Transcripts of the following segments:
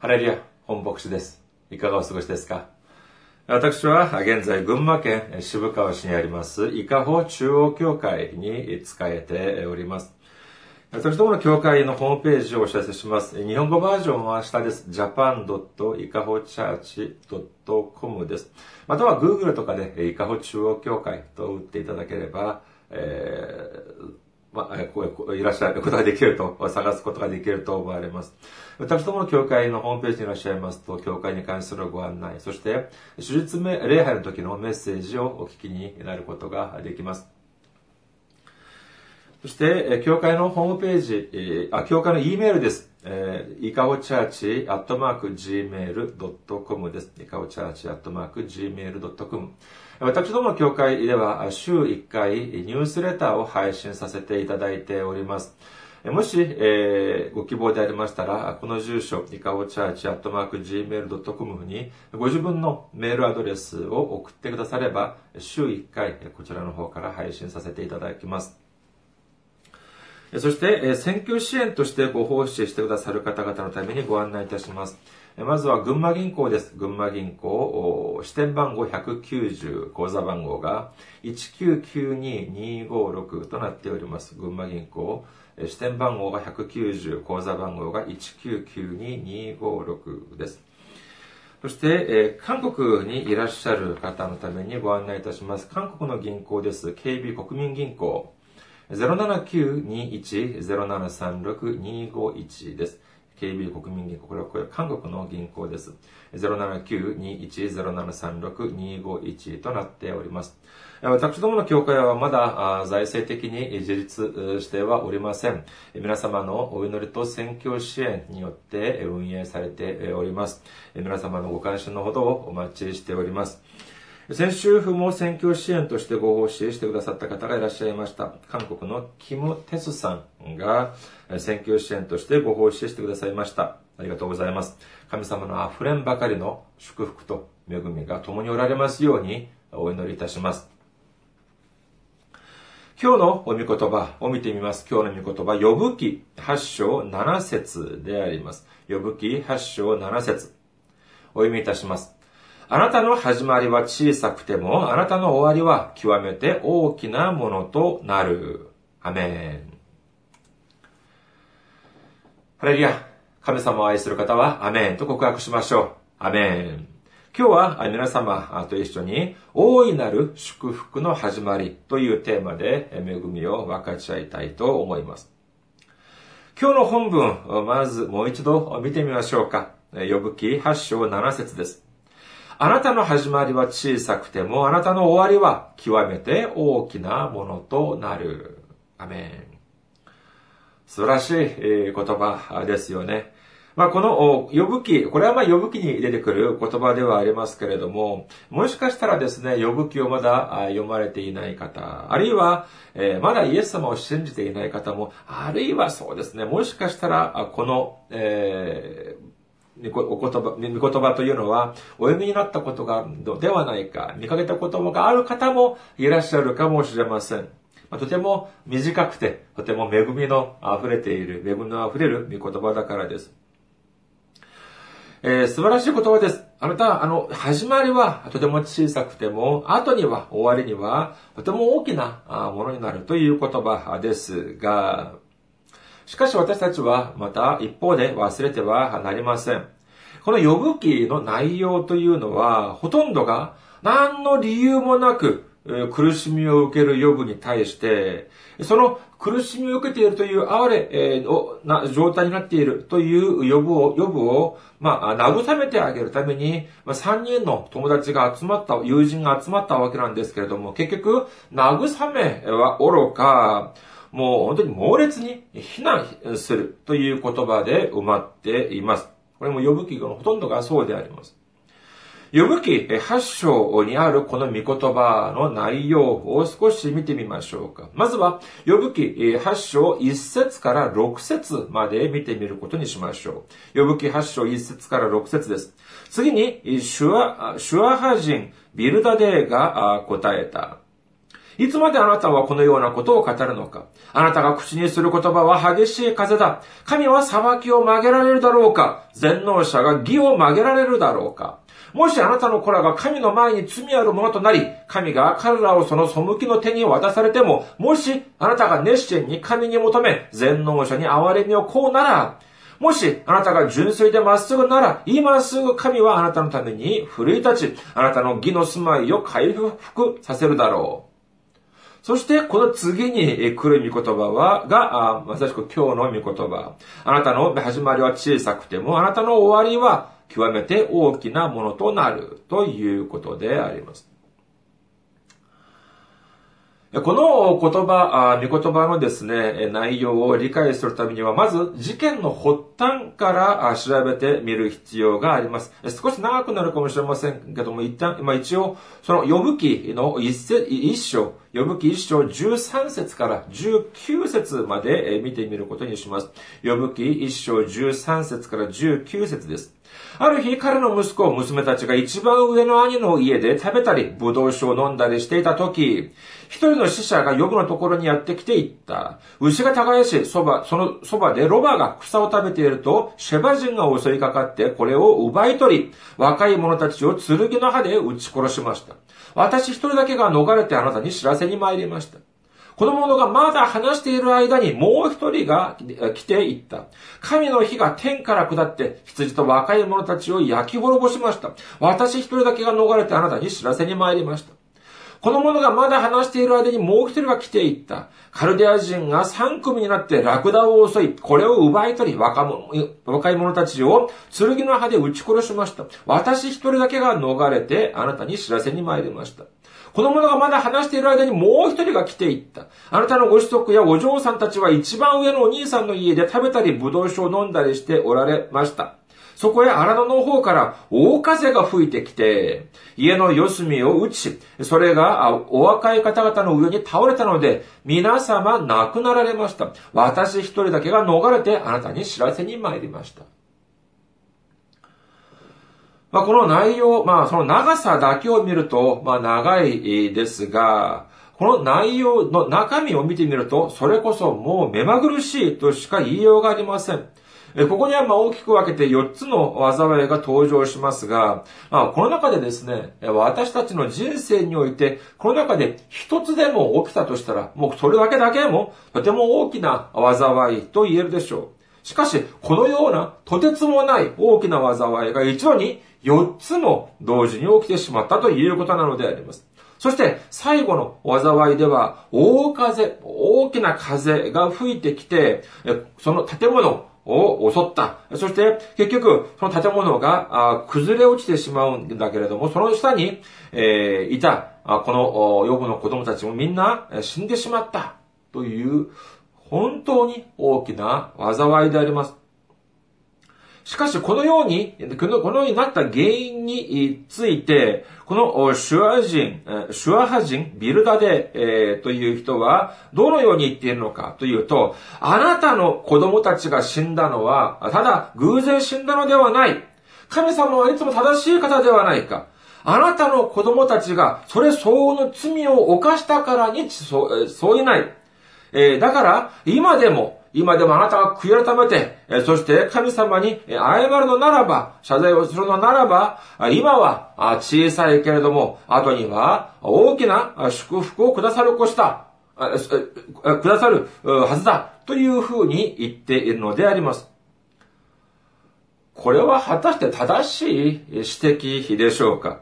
ハレリア、本牧師です。いかがお過ごしですか？私は現在群馬県渋川市にあります伊香保中央教会に仕えております。私どもの教会のホームページをお知らせします。日本語バージョンは下です。japan.ikahochurch.com です。または Google とかで伊香保中央教会と打っていただければ、えーまあ、こういらっしゃることができると、探すことができると思われます。私どもの教会のホームページにいらっしゃいますと、教会に関するご案内、そして、手術目、礼拝の時のメッセージをお聞きになることができます。そして、教会のホームページ、あ、教会の E メールです。えー、いかおチャーチ、アットマーク、gmail.com です。いかおチャーチ、アットマーク、gmail.com。私どもの教会では、週1回、ニュースレターを配信させていただいております。もし、えー、ご希望でありましたら、この住所、いかおチャーチ、アットマーク、gmail.com に、ご自分のメールアドレスを送ってくだされば、週1回、こちらの方から配信させていただきます。そして、選挙支援としてご奉仕してくださる方々のためにご案内いたします。まずは群馬銀行です。群馬銀行、支店番号190、口座番号が1992256となっております。群馬銀行、支店番号が190、口座番号が1992256です。そして、え韓国にいらっしゃる方のためにご案内いたします。韓国の銀行です。KB 国民銀行。079-21-0736-251です。KB 国民銀行、これは韓国の銀行です。079-21-0736-251となっております。私どもの教会はまだ財政的に自立してはおりません。皆様のお祈りと宣教支援によって運営されております。皆様のご関心のほどをお待ちしております。先週も選挙支援としてご奉仕してくださった方がいらっしゃいました。韓国のキム・テスさんが選挙支援としてご奉仕してくださいました。ありがとうございます。神様の溢れんばかりの祝福と恵みが共におられますようにお祈りいたします。今日のお御言葉を見てみます。今日の御言葉、呼ぶ記8章7節であります。呼ぶ記8章7節お読みいたします。あなたの始まりは小さくても、あなたの終わりは極めて大きなものとなる。アメン。ハレリア。神様を愛する方は、アメンと告白しましょう。アメン。今日は皆様と一緒に、大いなる祝福の始まりというテーマで恵みを分かち合いたいと思います。今日の本文、まずもう一度見てみましょうか。呼ぶ記8章7節です。あなたの始まりは小さくても、あなたの終わりは極めて大きなものとなる。アメン。素晴らしい言葉ですよね。まあ、この呼ぶ記、これはまあ呼ぶ記に出てくる言葉ではありますけれども、もしかしたらですね、呼ぶ記をまだ読まれていない方、あるいは、え、まだイエス様を信じていない方も、あるいはそうですね、もしかしたら、この、えーお言葉、見言葉というのは、お読みになったことがあるのではないか、見かけた言葉がある方もいらっしゃるかもしれません。とても短くて、とても恵みの溢れている、恵みの溢れる御言葉だからです。えー、素晴らしい言葉です。あなた、あの、始まりはとても小さくても、後には、終わりには、とても大きなものになるという言葉ですが、しかし私たちはまた一方で忘れてはなりません。この呼ぶ記の内容というのは、ほとんどが何の理由もなく苦しみを受ける呼ぶに対して、その苦しみを受けているという哀れな状態になっているという呼ぶを、呼ぶを、まあ、慰めてあげるために、ま、3人の友達が集まった、友人が集まったわけなんですけれども、結局、慰めは愚か、もう本当に猛烈に非難するという言葉で埋まっています。これも呼ぶ記のほとんどがそうであります。呼ぶ記8章にあるこの御言葉の内容を少し見てみましょうか。まずは、呼ぶ記8章1節から6節まで見てみることにしましょう。呼ぶ記8章1節から6節です。次に、シュア、シュアハ人ビルダデーが答えた。いつまであなたはこのようなことを語るのかあなたが口にする言葉は激しい風だ。神は裁きを曲げられるだろうか全能者が義を曲げられるだろうかもしあなたの子らが神の前に罪あるものとなり、神が彼らをその背きの手に渡されても、もしあなたが熱心に神に求め、全能者に憐れみをこうなら、もし、あなたが純粋でまっすぐなら、今すぐ神はあなたのために奮い立ち、あなたの義の住まいを回復させるだろう。そして、この次に来る御言葉は、が、まさしく今日の御言葉。あなたの始まりは小さくても、あなたの終わりは極めて大きなものとなるということであります。この言葉、御言葉のですね、内容を理解するためには、まず事件の発端から調べてみる必要があります。少し長くなるかもしれませんけども、一旦、まあ、一応、その呼ぶ記の一一章、呼ぶ記一章13節から19節まで見てみることにします。呼ぶ記一章13節から19節です。ある日、彼の息子、娘たちが一番上の兄の家で食べたり、葡萄酒を飲んだりしていた時、一人の死者がヨブのところにやってきて言った。牛が耕し、そば、そのそばでロバが草を食べていると、シェバ人が襲いかかって、これを奪い取り、若い者たちを剣の刃で撃ち殺しました。私一人だけが逃れてあなたに知らせに参りました。この者がまだ話している間にもう一人が来ていった。神の火が天から下って羊と若い者たちを焼き滅ぼしました。私一人だけが逃れてあなたに知らせに参りました。この者がまだ話している間にもう一人が来ていった。カルデア人が三組になってラクダを襲い、これを奪い取り、若者若い者たちを剣の刃で撃ち殺しました。私一人だけが逃れてあなたに知らせに参りました。この者がまだ話している間にもう一人が来ていった。あなたのご子息やお嬢さんたちは一番上のお兄さんの家で食べたり、葡萄酒を飲んだりしておられました。そこへ荒野の方から大風が吹いてきて、家の四隅を打ち、それがお若い方々の上に倒れたので、皆様亡くなられました。私一人だけが逃れてあなたに知らせに参りました。まあ、この内容、まあ、その長さだけを見ると、まあ、長いですが、この内容の中身を見てみると、それこそもう目まぐるしいとしか言いようがありません。ここにはま大きく分けて4つの災いが登場しますが、まあ、この中でですね、私たちの人生において、この中で一つでも起きたとしたら、もうそれだけだけもとても大きな災いと言えるでしょう。しかし、このようなとてつもない大きな災いが一度に4つも同時に起きてしまったということなのであります。そして最後の災いでは大風、大きな風が吹いてきて、その建物を襲った。そして結局その建物が崩れ落ちてしまうんだけれども、その下に、えいたこのヨブの子供たちもみんな死んでしまったという本当に大きな災いであります。しかし、このように、このようになった原因について、このシュア人、シュアハ人、ビルダデ、えー、という人は、どのように言っているのかというと、あなたの子供たちが死んだのは、ただ偶然死んだのではない。神様はいつも正しい方ではないか。あなたの子供たちが、それ相応の罪を犯したからに、そう、そういない。えー、だから、今でも、今でもあなたが悔い改めて、そして神様に謝るのならば、謝罪をするのならば、今は小さいけれども、後には大きな祝福をくださるこした、くださるはずだ、というふうに言っているのであります。これは果たして正しい指摘でしょうか？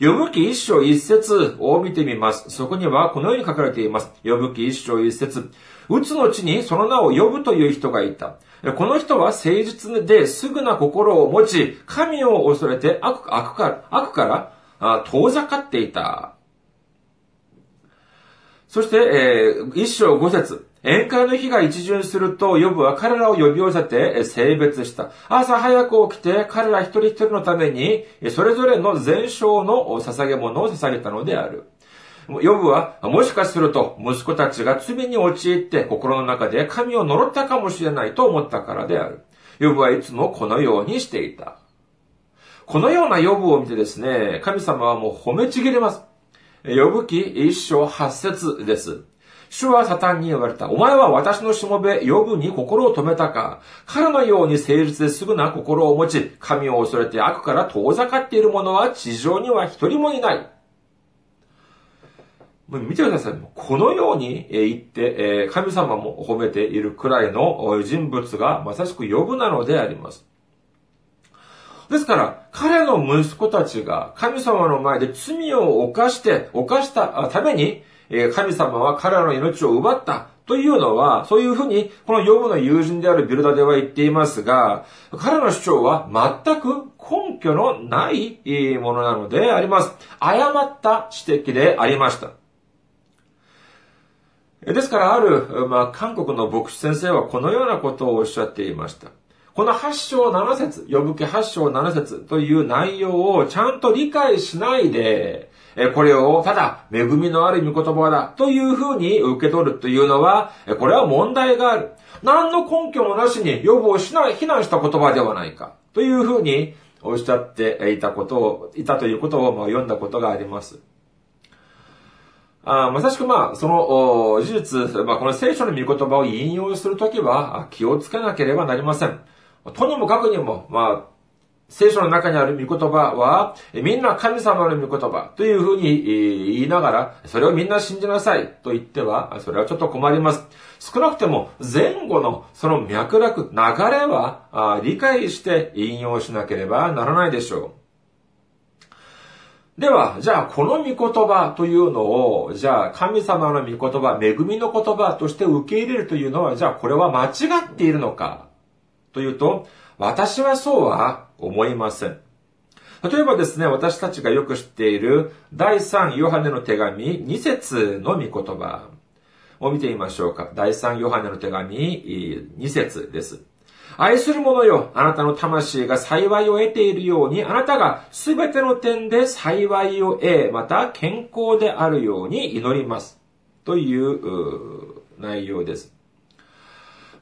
呼ぶ記一章一節を見てみます。そこにはこのように書かれています。呼ぶ記一章一節。うつの地にその名を呼ぶという人がいた。この人は誠実ですぐな心を持ち、神を恐れて悪悪から悪から遠ざかっていた。そして、えー、一章五節。宴会の日が一巡すると、ヨブは彼らを呼び寄せて性別した。朝早く起きて彼ら一人一人のために、それぞれの全焼の捧げ物を捧げたのである。ヨブは、もしかすると、息子たちが罪に陥って心の中で神を呪ったかもしれないと思ったからである。ヨブはいつもこのようにしていた。このようなヨブを見てですね、神様はもう褒めちぎれます。呼ぶ記一章八節です。主はサタンに言われた。お前は私のしもべ、呼ぶに心を止めたか。彼のように誠実ですぐな心を持ち、神を恐れて悪から遠ざかっている者は地上には一人もいない。もう見てください。このように言って、神様も褒めているくらいの人物がまさしく呼ぶなのであります。ですから、彼の息子たちが神様の前で罪を犯して、犯したために、神様は彼らの命を奪ったというのは、そういうふうに、このヨブの友人であるビルダでは言っていますが、彼の主張は全く根拠のないものなのであります。誤った指摘でありました。ですから、ある、まあ、韓国の牧師先生はこのようなことをおっしゃっていました。この8章7節呼ぶ気8章7節という内容をちゃんと理解しないで、これをただ恵みのある御言葉だというふうに受け取るというのは、これは問題がある。何の根拠もなしに予防しない、非難した言葉ではないか。というふうにおっしゃっていたことを、いたということを読んだことがあります。あまさしくまあ、その事実、まあ、この聖書の御言葉を引用するときは気をつけなければなりません。とにもかくにも、まあ、聖書の中にある御言葉は、みんな神様の御言葉というふうに言いながら、それをみんな信じなさいと言っては、それはちょっと困ります。少なくても前後のその脈絡、流れは理解して引用しなければならないでしょう。では、じゃあ、この御言葉というのを、じゃあ、神様の御言葉、恵みの言葉として受け入れるというのは、じゃあ、これは間違っているのか？というと、私はそうは思いません。例えばですね、私たちがよく知っている第3ヨハネの手紙2節の御言葉を見てみましょうか。第3ヨハネの手紙2節です。愛する者よ、あなたの魂が幸いを得ているように、あなたがすべての点で幸いを得、また健康であるように祈ります。という内容です。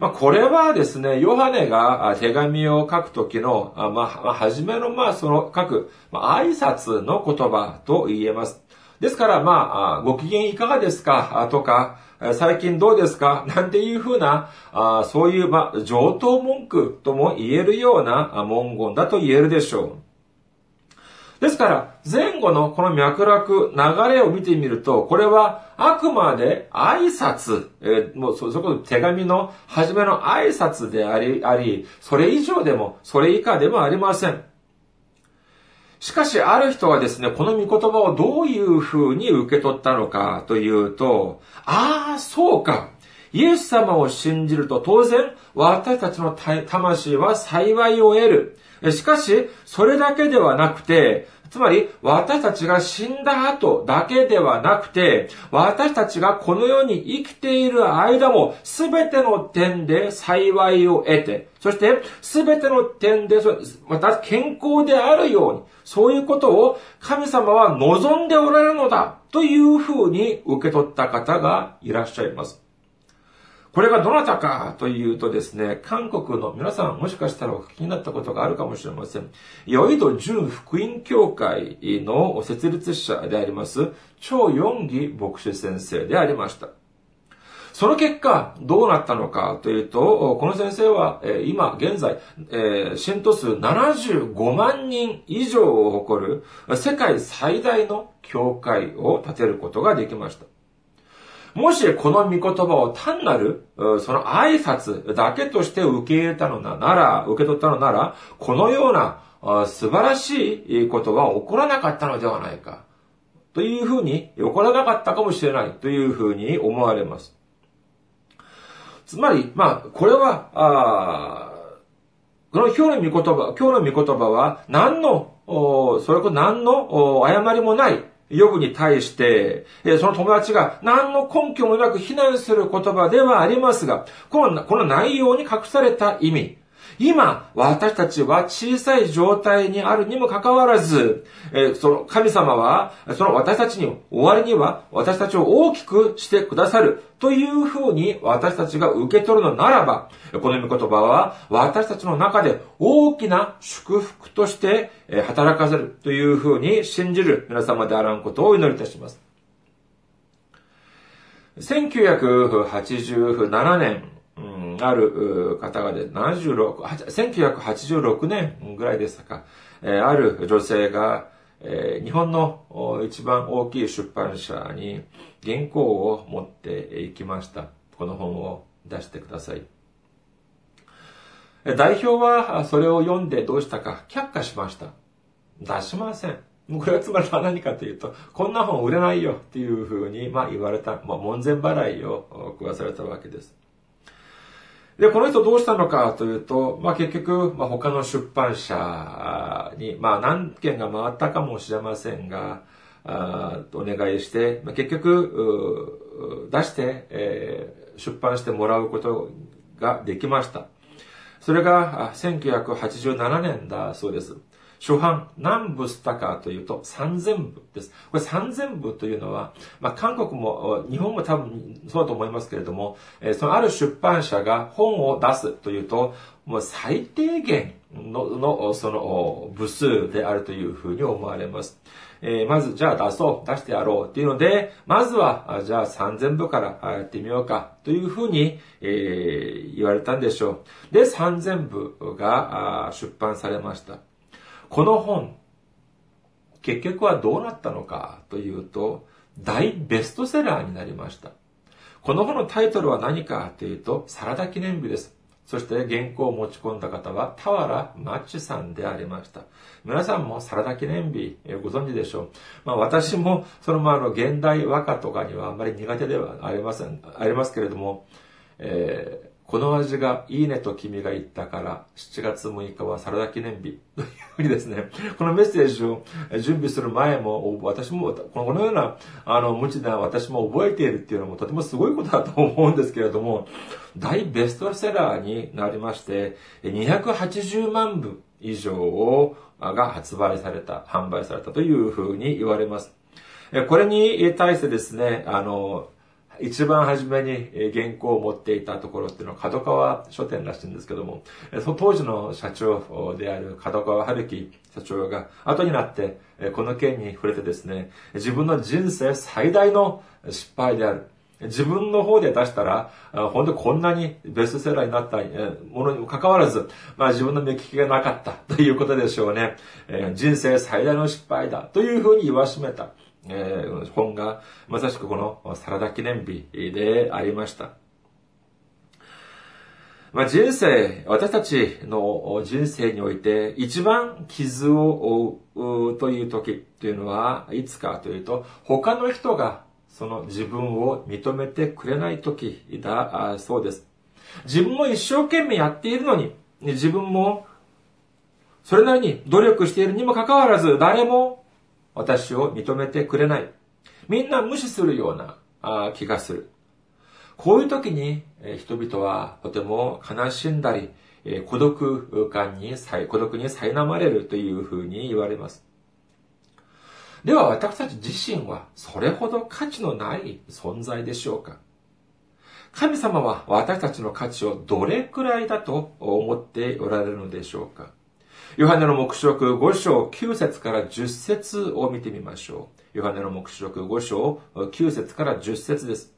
まあ、これはですね、ヨハネが手紙を書くときの、まあ、初めの、まあ、その書く、まあ、挨拶の言葉と言えます。ですから、まあ、ご機嫌いかがですか？とか、最近どうですか？なんていうふうな、そういう、まあ、上等文句とも言えるような文言だと言えるでしょう。ですから、前後のこの脈絡、流れを見てみると、これはあくまで挨拶、えー、もうそ、そこ手紙の初めの挨拶であり、あり、それ以上でも、それ以下でもありません。しかし、ある人はですね、この御言葉をどういう風に受け取ったのかというと、ああ、そうか。イエス様を信じると当然、私たちの魂は幸いを得る。しかし、それだけではなくて、つまり、私たちが死んだ後だけではなくて、私たちがこの世に生きている間も、すべての点で幸いを得て、そして、すべての点で、また健康であるように、そういうことを神様は望んでおられるのだ、というふうに受け取った方がいらっしゃいます。これがどなたかというとですね、韓国の皆さんもしかしたらお聞きになったことがあるかもしれません。ヨイド純福音協会の設立者であります、超四義牧師先生でありました。その結果、どうなったのかというと、この先生は、今、現在、信徒数75万人以上を誇る世界最大の教会を建てることができました。もしこの御言葉を単なる、その挨拶だけとして受け入れたのなら、受け取ったのなら、このような素晴らしいことは起こらなかったのではないか。というふうに、起こらなかったかもしれないというふうに思われます。つまり、まあ、これは、あこの今日の御言葉、今日の御言葉は、何の、それこそ何の誤りもない、ヨブに対して、その友達が何の根拠もなく非難する言葉ではありますが、このこの内容に隠された意味、今、私たちは小さい状態にあるにもかかわらず、えその神様は、その私たちに、終わりには私たちを大きくしてくださるというふうに私たちが受け取るのならば、この御言葉は私たちの中で大きな祝福として働かせるというふうに信じる皆様であらんことをお祈りいたします。1987年、うん、ある方がで、76、1986年ぐらいでしたか、えー、ある女性が、えー、日本の一番大きい出版社に原稿を持っていきました。この本を出してください。代表はそれを読んでどうしたか却下しました。出しません。これはつまりは何かというと、こんな本売れないよっていうふうに、まあ言われた、まあ門前払いを食わされたわけです。で、この人どうしたのかというと、まあ結局、まあ他の出版社に、まあ何件が回ったかもしれませんが、あお願いして、まあ、結局、出して、えー、出版してもらうことができました。それが1987年だそうです。初版、何部スタカーというと3000部です。これ3000部というのは、まあ、韓国も、日本も多分そうだと思いますけれども、えそのある出版社が本を出すというと、もう最低限の、のその部数であるというふうに思われます。えー、まず、じゃあ出そう、出してやろうっていうので、まずは、じゃあ3000部からやってみようかというふうに、えー、言われたんでしょう。で、3000部が出版されました。この本、結局はどうなったのかというと、大ベストセラーになりました。この本のタイトルは何かというと、サラダ記念日です。そして原稿を持ち込んだ方は、田原マッチさんでありました。皆さんもサラダ記念日ご存知でしょう。まあ私も、そのまあの現代和歌とかにはあんまり苦手ではありません、ありますけれども、えーこの味がいいねと君が言ったから7月6日はサラダ記念日 というふうにですね、このメッセージを準備する前も私もこのようなあの無知な私も覚えているっていうのもとてもすごいことだと思うんですけれども、大ベストセラーになりまして、280万部以上をが発売された、販売されたというふうに言われます。これに対してですね、あの、一番初めに原稿を持っていたところっていうのは角川書店らしいんですけども、その当時の社長である角川春樹社長が後になってこの件に触れてですね、自分の人生最大の失敗である。自分の方で出したら、本当にこんなにベストセラーになったものにもかかわらず、まあ自分の目利きがなかったということでしょうね。人生最大の失敗だというふうに言わしめた。えー、本がまさしくこのサラダ記念日でありました。まあ、人生、私たちの人生において一番傷を負うという時というのはいつかというと、他の人がその自分を認めてくれない時だそうです。自分も一生懸命やっているのに、自分もそれなりに努力しているにもかかわらず、誰も私を認めてくれない。みんな無視するような気がする。こういう時に人々はとても悲しんだり、孤独感に、孤独に苛まれるというふうに言われます。では私たち自身はそれほど価値のない存在でしょうか神様は私たちの価値をどれくらいだと思っておられるのでしょうかヨハネの目視録5章9節から10節を見てみましょう。ヨハネの目視録5章9節から10節です。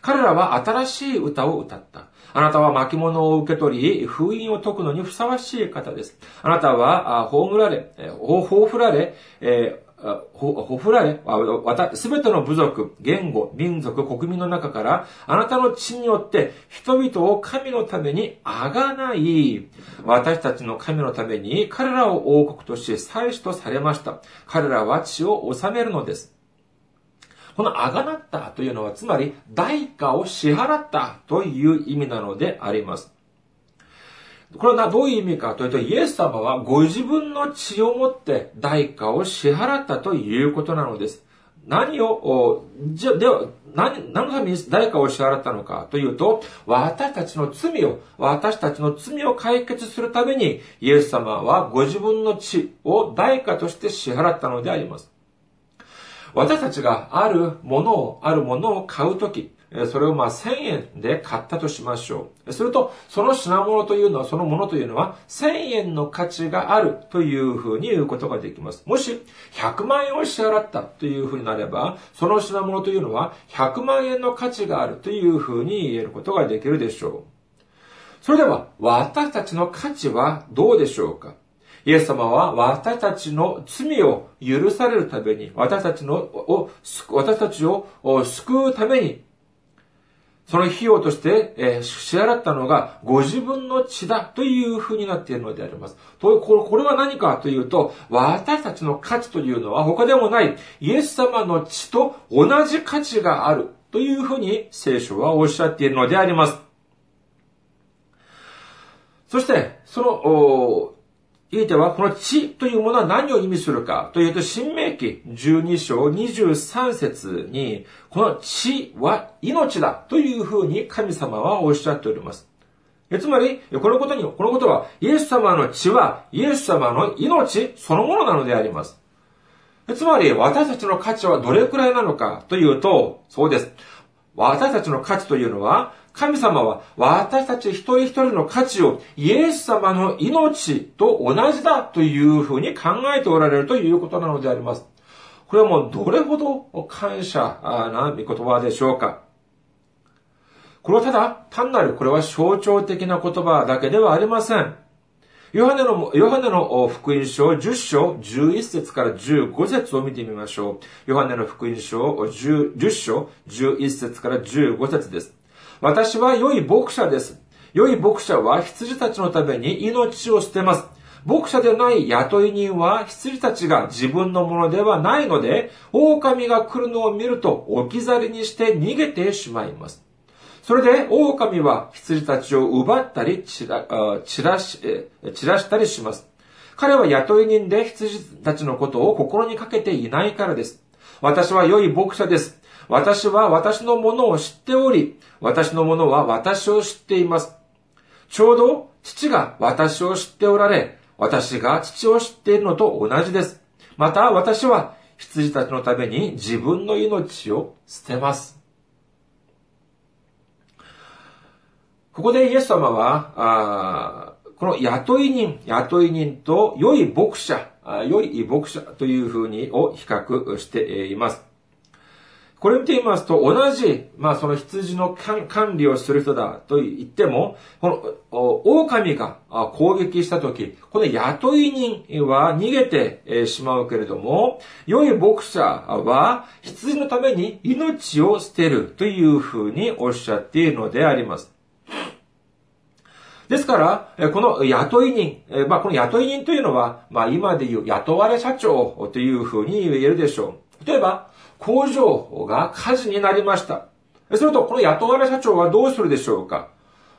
彼らは新しい歌を歌った。あなたは巻物を受け取り、封印を解くのにふさわしい方です。あなたは、葬られ、葬られ、ほ、ほふられ、すべての部族、言語、民族、国民の中から、あなたの血によって人々を神のためにあがない、私たちの神のために彼らを王国として祭司とされました。彼らは血を治めるのです。このあがなったというのは、つまり代価を支払ったという意味なのであります。これはどういう意味かというと、イエス様はご自分の血をもって代価を支払ったということなのです。何を、じゃ、では、何、何のために代価を支払ったのかというと、私たちの罪を、私たちの罪を解決するために、イエス様はご自分の血を代価として支払ったのであります。私たちがあるものを、あるものを買うとき、それをまあ1000円で買ったとしましょう。すると、その品物というのは、そのものというのは、1000円の価値があるというふうに言うことができます。もし、100万円を支払ったというふうになれば、その品物というのは、100万円の価値があるというふうに言えることができるでしょう。それでは、私たちの価値はどうでしょうか？イエス様は私たちの罪を許されるために、私たちの、を、私たちを救うために、その費用として、えー、支払ったのがご自分の血だというふうになっているのであります。とこれは何かというと、私たちの価値というのは他でもないイエス様の血と同じ価値があるというふうに聖書はおっしゃっているのであります。そして、その、ひいては、この地というものは何を意味するかというと、新明記12章23節に、この地は命だというふうに神様はおっしゃっております。つまり、このことに、このことは、イエス様の血は、イエス様の命そのものなのであります。つまり、私たちの価値はどれくらいなのかというと、そうです。私たちの価値というのは、神様は私たち一人一人の価値をイエス様の命と同じだというふうに考えておられるということなのであります。これはもうどれほど感謝な御言葉でしょうか。これはただ単なるこれは象徴的な言葉だけではありません。ヨハネの、ヨハネの福音書10章11節から15節を見てみましょう。ヨハネの福音書 10, 10章11節から15節です。私は良い牧者です。良い牧者は羊たちのために命を捨てます。牧者でない雇い人は羊たちが自分のものではないので、狼が来るのを見ると置き去りにして逃げてしまいます。それで狼は羊たちを奪ったり散ら散らし散らしたりします。彼は雇い人で羊たちのことを心にかけていないからです。私は良い牧者です。私は私のものを知っており、私のものは私を知っています。ちょうど父が私を知っておられ、私が父を知っているのと同じです。また私は羊たちのために自分の命を捨てます。ここでイエス様は、この雇い人、雇い人と良い牧者、良い牧者というふうにを比較しています。これ見てみますと、同じ、まあその羊の管理をする人だと言っても、この狼が攻撃したとき、この雇い人は逃げてしまうけれども、良い牧者は羊のために命を捨てるというふうにおっしゃっているのであります。ですから、この雇い人、まあ、この雇い人というのは、まあ、今でいう雇われ社長というふうに言えるでしょう。例えば、工場が火事になりました。すると、この雇われ社長はどうするでしょうか？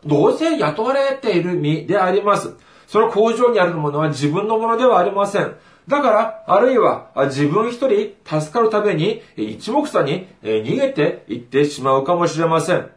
どうせ雇われている身であります。その工場にあるものは自分のものではありません。だから、あるいは自分一人助かるために一目散に逃げていってしまうかもしれません。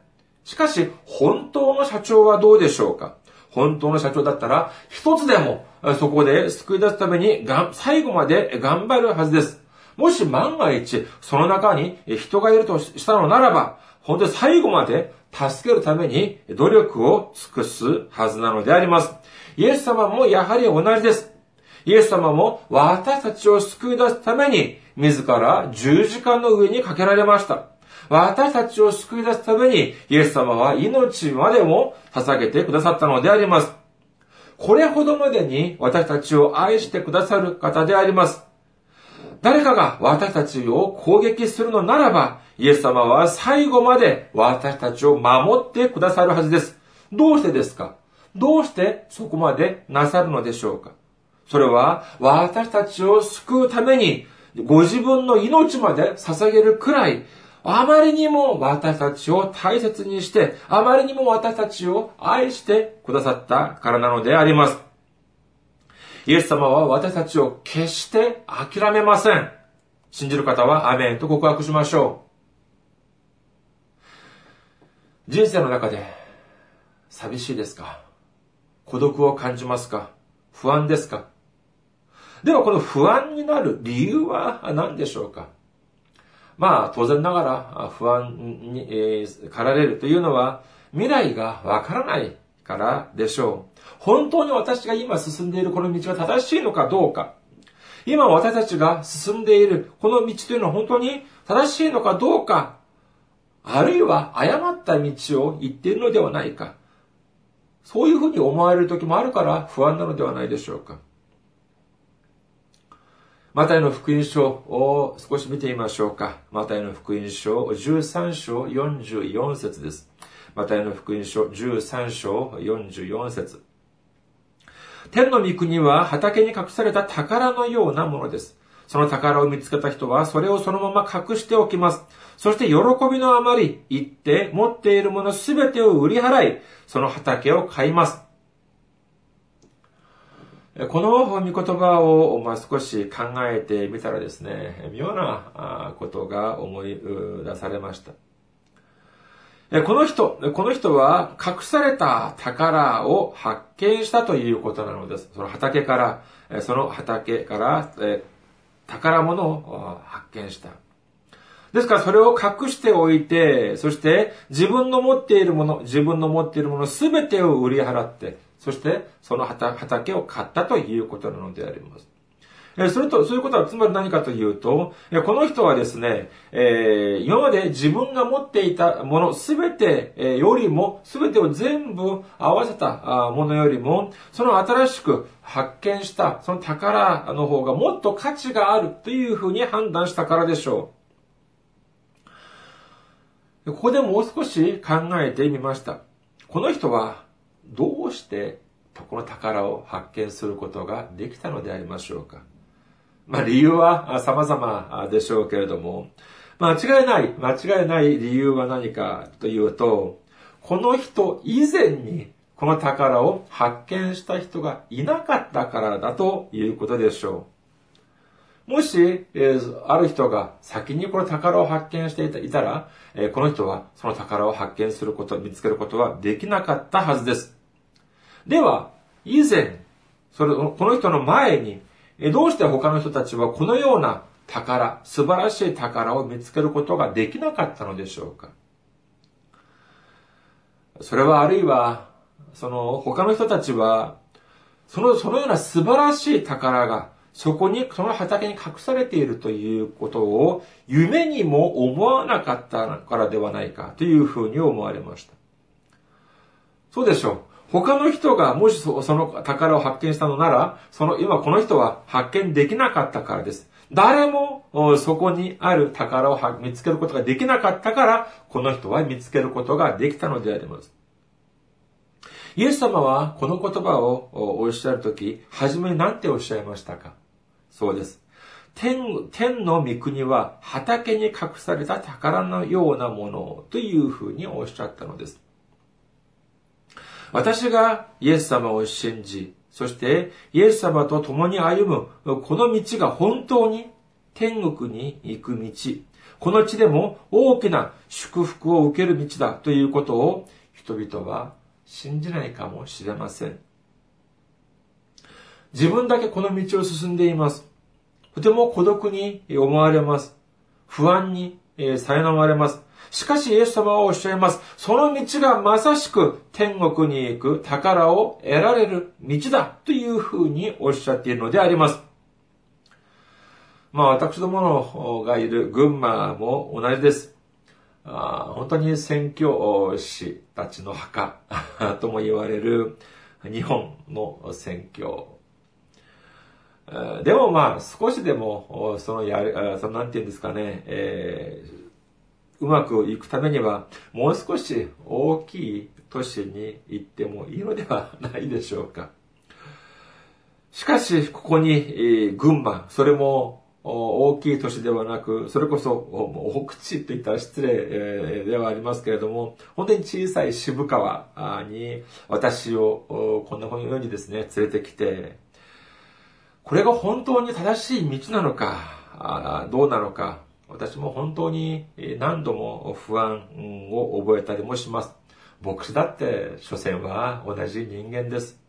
しかし、本当の社長はどうでしょうか？本当の社長だったら、一つでもそこで救い出すために最後まで頑張るはずです。もし万が一、その中に人がいるとしたのならば、本当に最後まで助けるために努力を尽くすはずなのであります。イエス様もやはり同じです。イエス様も私たちを救い出すために、自ら十字架の上にかけられました。私たちを救い出すために、イエス様は命までも捧げてくださったのであります。これほどまでに私たちを愛してくださる方であります。誰かが私たちを攻撃するのならば、イエス様は最後まで私たちを守ってくださるはずです。どうしてですか？どうしてそこまでなさるのでしょうか？それは私たちを救うためにご自分の命まで捧げるくらい、あまりにも私たちを大切にして、あまりにも私たちを愛してくださったからなのであります。イエス様は私たちを決して諦めません。信じる方はアメンと告白しましょう。人生の中で寂しいですか？孤独を感じますか？不安ですか？ではこの不安になる理由は何でしょうか？まあ、当然ながら不安に、えー、駆られるというのは、未来がわからないからでしょう。本当に私が今進んでいるこの道が正しいのかどうか。今私たちが進んでいるこの道というのは本当に正しいのかどうか。あるいは誤った道を行っているのではないか。そういうふうに思われる時もあるから不安なのではないでしょうか。マタイの福音書を少し見てみましょうか。マタイの福音書13章44節です。マタイの福音書13章44節天の御国は畑に隠された宝のようなものです。その宝を見つけた人はそれをそのまま隠しておきます。そして喜びのあまり行って持っているものすべてを売り払い、その畑を買います。この御言葉を、まあ、少し考えてみたらですね、妙なことが思い出されました。この人、この人は隠された宝を発見したということなのです。その畑から、その畑から宝物を発見した。ですからそれを隠しておいて、そして自分の持っているもの、自分の持っているものすべてを売り払って、そしてその畑を買ったということなのであります。それと、そういうことはつまり何かというと、この人はですね、えー、今まで自分が持っていたものすべてよりも、すべてを全部合わせたものよりも、その新しく発見したその宝の方がもっと価値があるというふうに判断したからでしょう。ここでもう少し考えてみました。この人はどうしてこの宝を発見することができたのでありましょうかまあ理由は様々でしょうけれども、間違いない、間違いない理由は何かというと、この人以前にこの宝を発見した人がいなかったからだということでしょう。もし、えー、ある人が先にこの宝を発見していたら、えー、この人はその宝を発見すること、見つけることはできなかったはずです。では、以前、それ、この人の前にどうして他の人たちはこのような宝、素晴らしい宝を見つけることができなかったのでしょうか？それはあるいは、その他の人たちは、その、そのような素晴らしい宝が、そこに、その畑に隠されているということを、夢にも思わなかったからではないかというふうに思われました。そうでしょう。他の人がもしその宝を発見したのなら、その、今この人は発見できなかったからです。誰もそこにある宝を見つけることができなかったから、この人は見つけることができたのであります。イエス様はこの言葉をおっしゃるとき、はじめに何ておっしゃいましたか？そうです。天、天の御国は畑に隠された宝のようなものというふうにおっしゃったのです。私がイエス様を信じ、そしてイエス様と共に歩むこの道が本当に天国に行く道、この地でも大きな祝福を受ける道だということを人々は信じないかもしれません。自分だけこの道を進んでいます。とても孤独に思われます。不安に苛まれます。しかしイエス様はおっしゃいます。その道がまさしく天国に行く宝を得られる道だというふうにおっしゃっているのであります。まあ私どものがいる群馬も同じです。あ本当に宣教師たちの墓とも言われる日本の宣教。でもまあ少しでもそのやる、そのなんて言うんですかね、えーうまくいくためには、もう少し大きい都市に行ってもいいのではないでしょうか。しかし、ここに、群馬、それも大きい都市ではなく、それこそ奥地と言ったら失礼ではありますけれども、本当に小さい渋川に私をこんなようにですね、連れてきて、これが本当に正しい道なのか、どうなのか、私も本当に何度も不安を覚えたりもします。牧師だって、所詮は同じ人間です。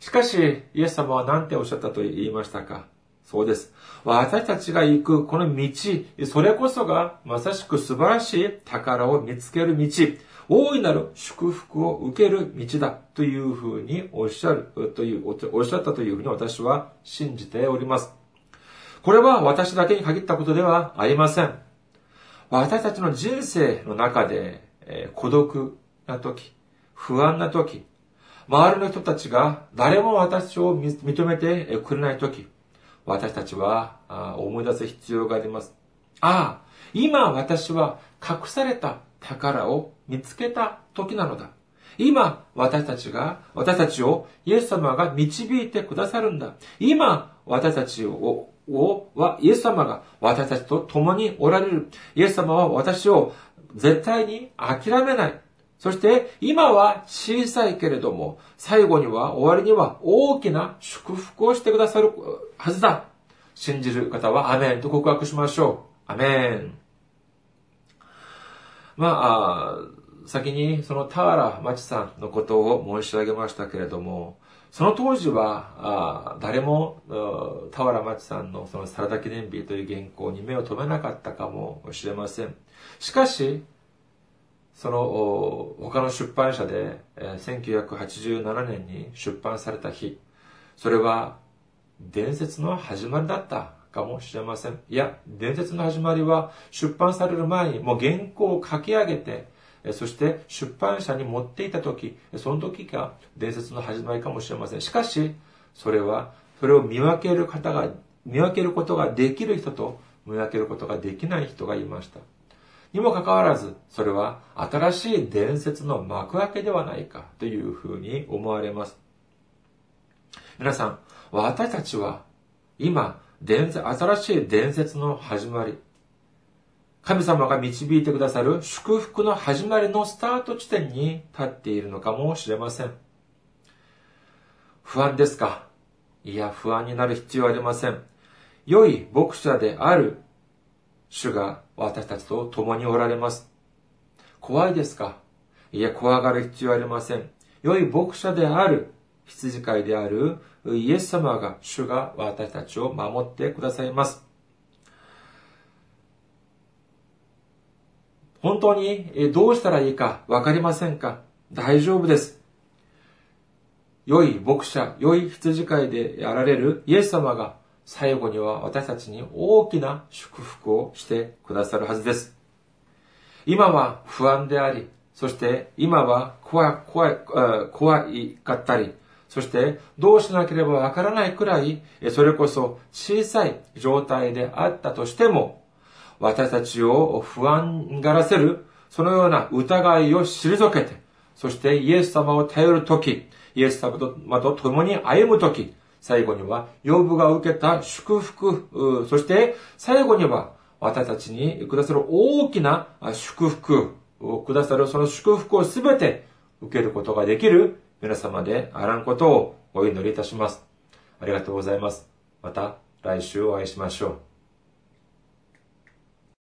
しかし、イエス様は何ておっしゃったと言いましたか？そうです。私たちが行くこの道、それこそがまさしく素晴らしい宝を見つける道、大いなる祝福を受ける道だというふうにおっしゃるという、おっしゃったというふうに私は信じております。これは私だけに限ったことではありません。私たちの人生の中で、えー、孤独な時、不安な時、周りの人たちが誰も私を認めてくれない時、私たちは思い出す必要があります。ああ、今私は隠された宝を見つけた時なのだ。今、私たちが、私たちをイエス様が導いてくださるんだ。今、私たちを、をは、イエス様が私たちと共におられる。イエス様は私を絶対に諦めない。そして、今は小さいけれども、最後には、終わりには大きな祝福をしてくださるはずだ。信じる方は、アメンと告白しましょう。アメン。まあ、先にその田原町さんのことを申し上げましたけれども、その当時は、誰も田原町さんのそのサラダ記念日という原稿に目を留めなかったかもしれません。しかし、その他の出版社で1987年に出版された日、それは伝説の始まりだったかもしれません。いや、伝説の始まりは出版される前にもう原稿を書き上げて、そして出版社に持っていた時、その時が伝説の始まりかもしれません。しかし、それは、それを見分ける方が、見分けることができる人と見分けることができない人がいました。にもかかわらず、それは新しい伝説の幕開けではないかというふうに思われます。皆さん、私たちは今、伝説、新しい伝説の始まり、神様が導いてくださる祝福の始まりのスタート地点に立っているのかもしれません。不安ですか？いや、不安になる必要はありません。良い牧者である主が私たちと共におられます。怖いですか？いや、怖がる必要はありません。良い牧者である羊飼いであるイエス様が、主が私たちを守ってくださいます。本当にどうしたらいいかわかりませんか大丈夫です。良い牧者、良い羊飼いであられるイエス様が最後には私たちに大きな祝福をしてくださるはずです。今は不安であり、そして今は怖い、怖い、怖いかったり、そしてどうしなければわからないくらい、それこそ小さい状態であったとしても、私たちを不安がらせる、そのような疑いを退けて、そしてイエス様を頼るとき、イエス様と共に歩むとき、最後には、養父が受けた祝福、そして最後には、私たちにくださる大きな祝福をくださる、その祝福をすべて受けることができる皆様であらんことをお祈りいたします。ありがとうございます。また来週お会いしましょう。